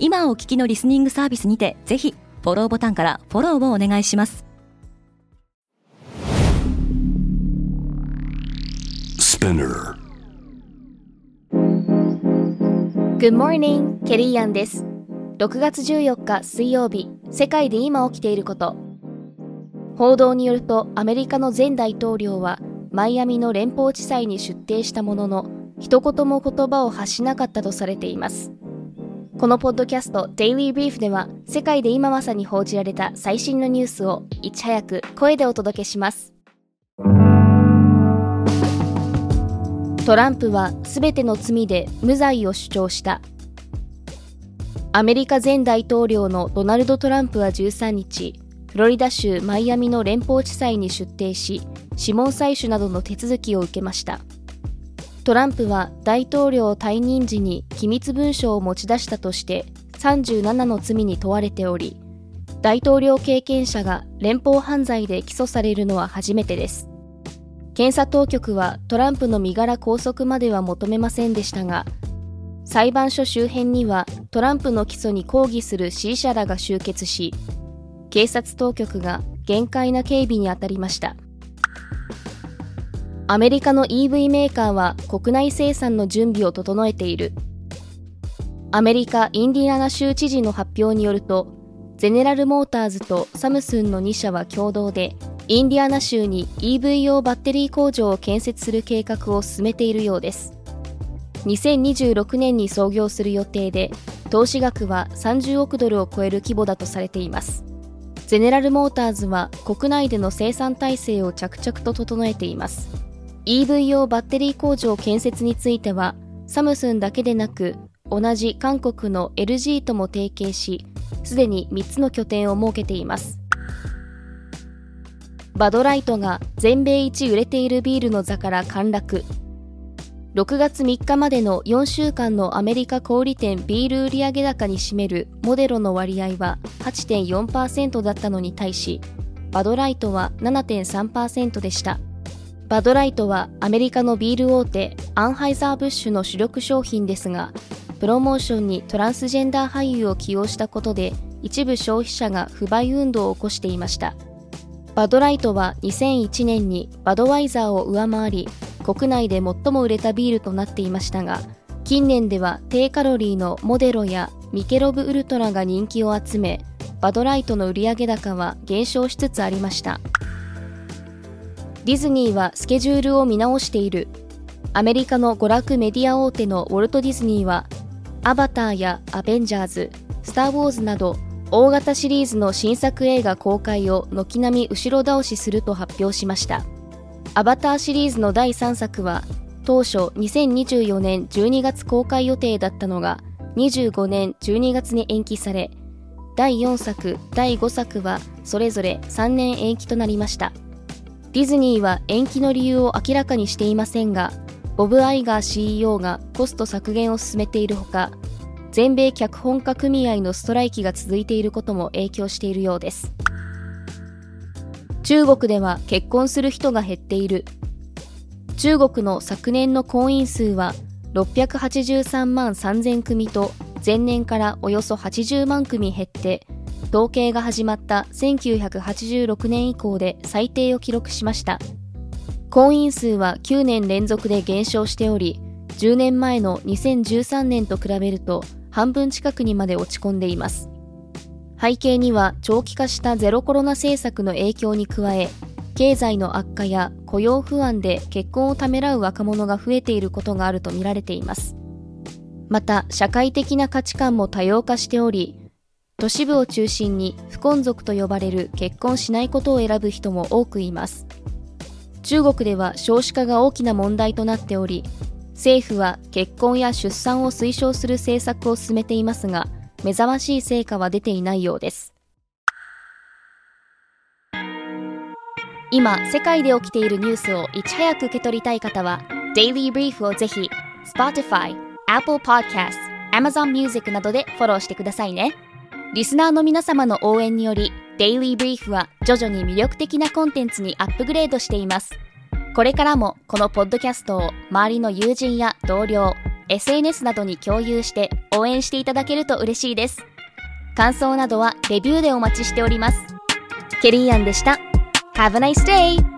今お聞きのリスニングサービスにてぜひフォローボタンからフォローをお願いします。Good morning, ケリーアンです6月14日水曜日世界で今起きていること。報道によるとアメリカの前大統領はマイアミの連邦地裁に出廷したものの一言も言葉を発しなかったとされていますこのポッドキャスト Daily Brief では世界で今まさに報じられた最新のニュースをいち早く声でお届けします。トランプは全ての罪で無罪を主張した。アメリカ前大統領のドナルド・トランプは13日フロリダ州マイアミの連邦地裁に出廷し指紋採取などの手続きを受けました。トランプは大統領退任時に機密文書を持ち出したとして37の罪に問われており大統領経験者が連邦犯罪で起訴されるのは初めてです。検査当局はトランプの身柄拘束までは求めませんでしたが裁判所周辺にはトランプの起訴に抗議する支持者らが集結し警察当局が厳戒な警備に当たりました。アメリカの EV メーカーは国内生産の準備を整えている。アメリカ・インディアナ州知事の発表によるとゼネラルモーターズとサムスンの2社は共同でインディアナ州に EV 用バッテリー工場を建設する計画を進めているようです。2026年に創業する予定で投資額は30億ドルを超える規模だとされています。ゼネラルモーターズは国内での生産体制を着々と整えています。EV 用バッテリー工場建設についてはサムスンだけでなく同じ韓国の LG とも提携しすでに3つの拠点を設けています。バドライトが全米一売れているビールの座から陥落。6月3日までの4週間のアメリカ小売店ビール売上高に占めるモデロの割合は8.4%だったのに対しバドライトは7.3%でした。バドライトはアメリカのビール大手アンハイザー・ブッシュの主力商品ですがプロモーションにトランスジェンダー俳優を起用したことで一部消費者が不買運動を起こしていました。バドライトは2001年にバドワイザーを上回り国内で最も売れたビールとなっていましたが近年では低カロリーのモデロやミケロブウルトラが人気を集めバドライトの売上高は減少しつつありました。ディズニーはスケジュールを見直している。アメリカの娯楽メディア大手のウォルト・ディズニーはアバターやアベンジャーズ、スター・ウォーズなど大型シリーズの新作映画公開を軒並み後ろ倒しすると発表しました。アバターシリーズの第3作は当初2024年12月公開予定だったのが25年12月に延期され第4作第5作はそれぞれ3年延期となりました。ディズニーは延期の理由を明らかにしていませんがボブ・アイガー CEO がコスト削減を進めているほか全米脚本家組合のストライキが続いていることも影響しているようです。中国では結婚する人が減っている。中国の昨年の婚姻数は683万3000組と前年からおよそ80万組減って統計が始まった1986年以降で最低を記録しました。婚姻数は9年連続で減少しており10年前の2013年と比べると半分近くにまで落ち込んでいます。背景には長期化したゼロコロナ政策の影響に加え経済の悪化や雇用不安で結婚をためらう若者が増えていることがあるとみられています。また社会的な価値観も多様化しており都市部を中心に不婚族と呼ばれる結婚しないことを選ぶ人も多くいます中国では少子化が大きな問題となっており政府は結婚や出産を推奨する政策を進めていますが目覚ましい成果は出ていないようです。今、世界で起きているニュースをいち早く受け取りたい方は、Daily Brief をぜひ、Spotify、Apple Podcast、Amazon Music などでフォローしてくださいね。リスナーの皆様の応援により、Daily Brief は徐々に魅力的なコンテンツにアップグレードしています。これからもこのポッドキャストを周りの友人や同僚、SNS などに共有して応援していただけると嬉しいです。感想などはレビューでお待ちしております。ケリーアンでした。Have a nice day!